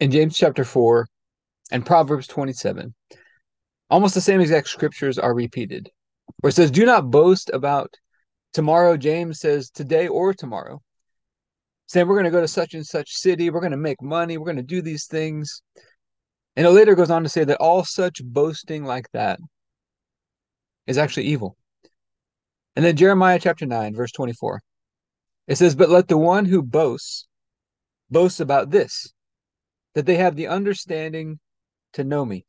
in James chapter 4 and Proverbs 27, almost the same exact scriptures are repeated, where it says, Do not boast about tomorrow. James says, Today or tomorrow. Saying, We're going to go to such and such city. We're going to make money. We're going to do these things. And it later goes on to say that all such boasting like that is actually evil. And then Jeremiah chapter 9, verse 24. It says, But let the one who boasts boast about this, that they have the understanding to know me,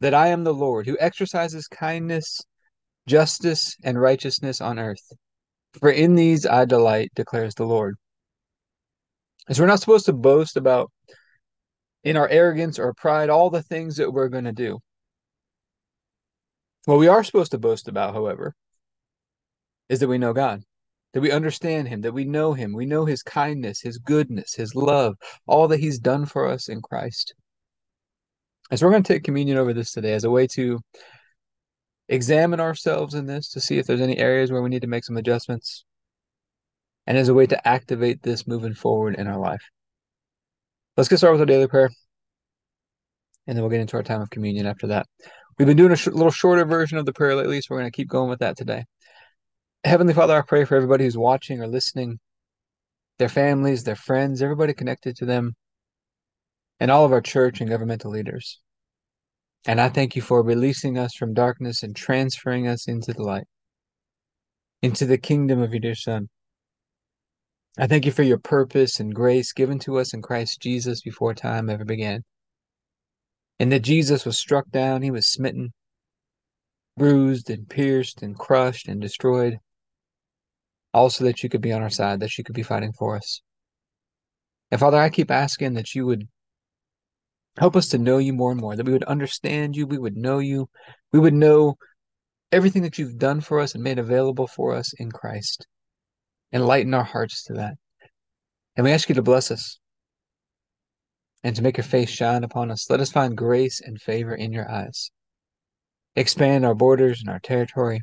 that I am the Lord, who exercises kindness, justice, and righteousness on earth. For in these I delight, declares the Lord. And so we're not supposed to boast about in our arrogance or pride all the things that we're going to do. What we are supposed to boast about, however, is that we know God, that we understand Him, that we know Him, we know His kindness, His goodness, His love, all that He's done for us in Christ. And so we're going to take communion over this today as a way to examine ourselves in this to see if there's any areas where we need to make some adjustments and as a way to activate this moving forward in our life. Let's get started with our daily prayer and then we'll get into our time of communion after that. We've been doing a sh- little shorter version of the prayer lately, so we're going to keep going with that today. Heavenly Father, I pray for everybody who's watching or listening, their families, their friends, everybody connected to them, and all of our church and governmental leaders. And I thank you for releasing us from darkness and transferring us into the light, into the kingdom of your dear Son. I thank you for your purpose and grace given to us in Christ Jesus before time ever began. And that Jesus was struck down, he was smitten, bruised and pierced and crushed and destroyed, also that you could be on our side, that you could be fighting for us. And Father, I keep asking that you would help us to know you more and more, that we would understand you, we would know you, we would know everything that you've done for us and made available for us in Christ. Enlighten our hearts to that. And we ask you to bless us and to make your face shine upon us. Let us find grace and favor in your eyes. Expand our borders and our territory.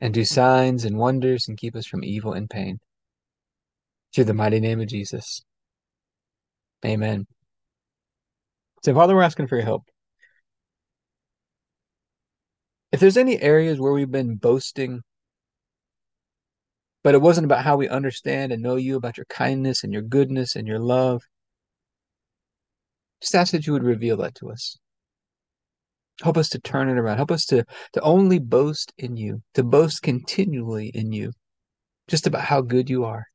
and do signs and wonders and keep us from evil and pain. Through the mighty name of Jesus. Amen. So, Father, we're asking for your help. If there's any areas where we've been boasting, but it wasn't about how we understand and know you, about your kindness and your goodness and your love, just ask that you would reveal that to us. Help us to turn it around. Help us to, to only boast in you, to boast continually in you, just about how good you are.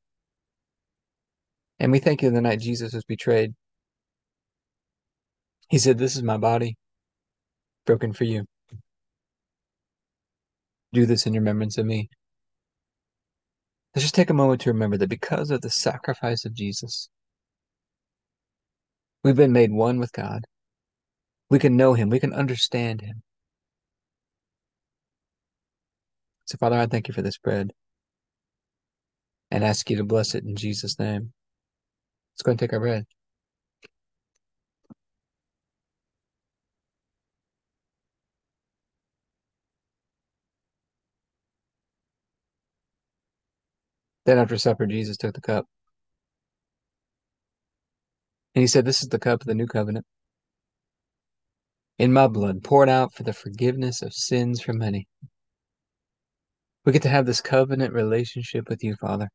And we thank you the night Jesus was betrayed. He said, This is my body broken for you. Do this in remembrance of me. Let's just take a moment to remember that because of the sacrifice of Jesus, we've been made one with God. We can know him. We can understand him. So, Father, I thank you for this bread and ask you to bless it in Jesus' name. Let's go and take our bread. Then after supper, Jesus took the cup. And he said, This is the cup of the new covenant. In my blood, poured out for the forgiveness of sins for many. We get to have this covenant relationship with you, Father.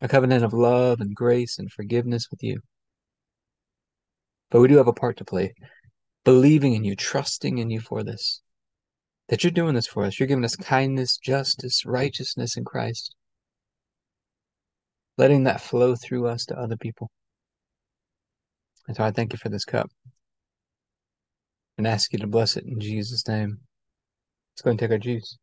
A covenant of love and grace and forgiveness with you. But we do have a part to play, believing in you, trusting in you for this. That you're doing this for us. You're giving us kindness, justice, righteousness in Christ. Letting that flow through us to other people. And so I thank you for this cup and ask you to bless it in Jesus' name. Let's go and take our juice.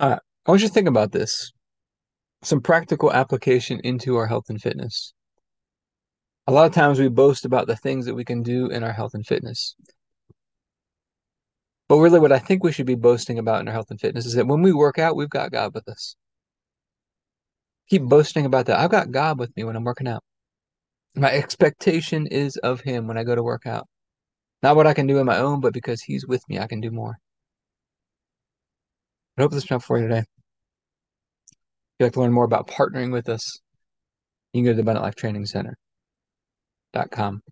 Right. I want you to think about this. some practical application into our health and fitness. A lot of times we boast about the things that we can do in our health and fitness. But really, what I think we should be boasting about in our health and fitness is that when we work out, we've got God with us. Keep boasting about that. I've got God with me when I'm working out. My expectation is of Him when I go to work out. Not what I can do on my own, but because He's with me, I can do more. I hope this was for you today. If you'd like to learn more about partnering with us, you can go to the Abundant Life Training Center.com.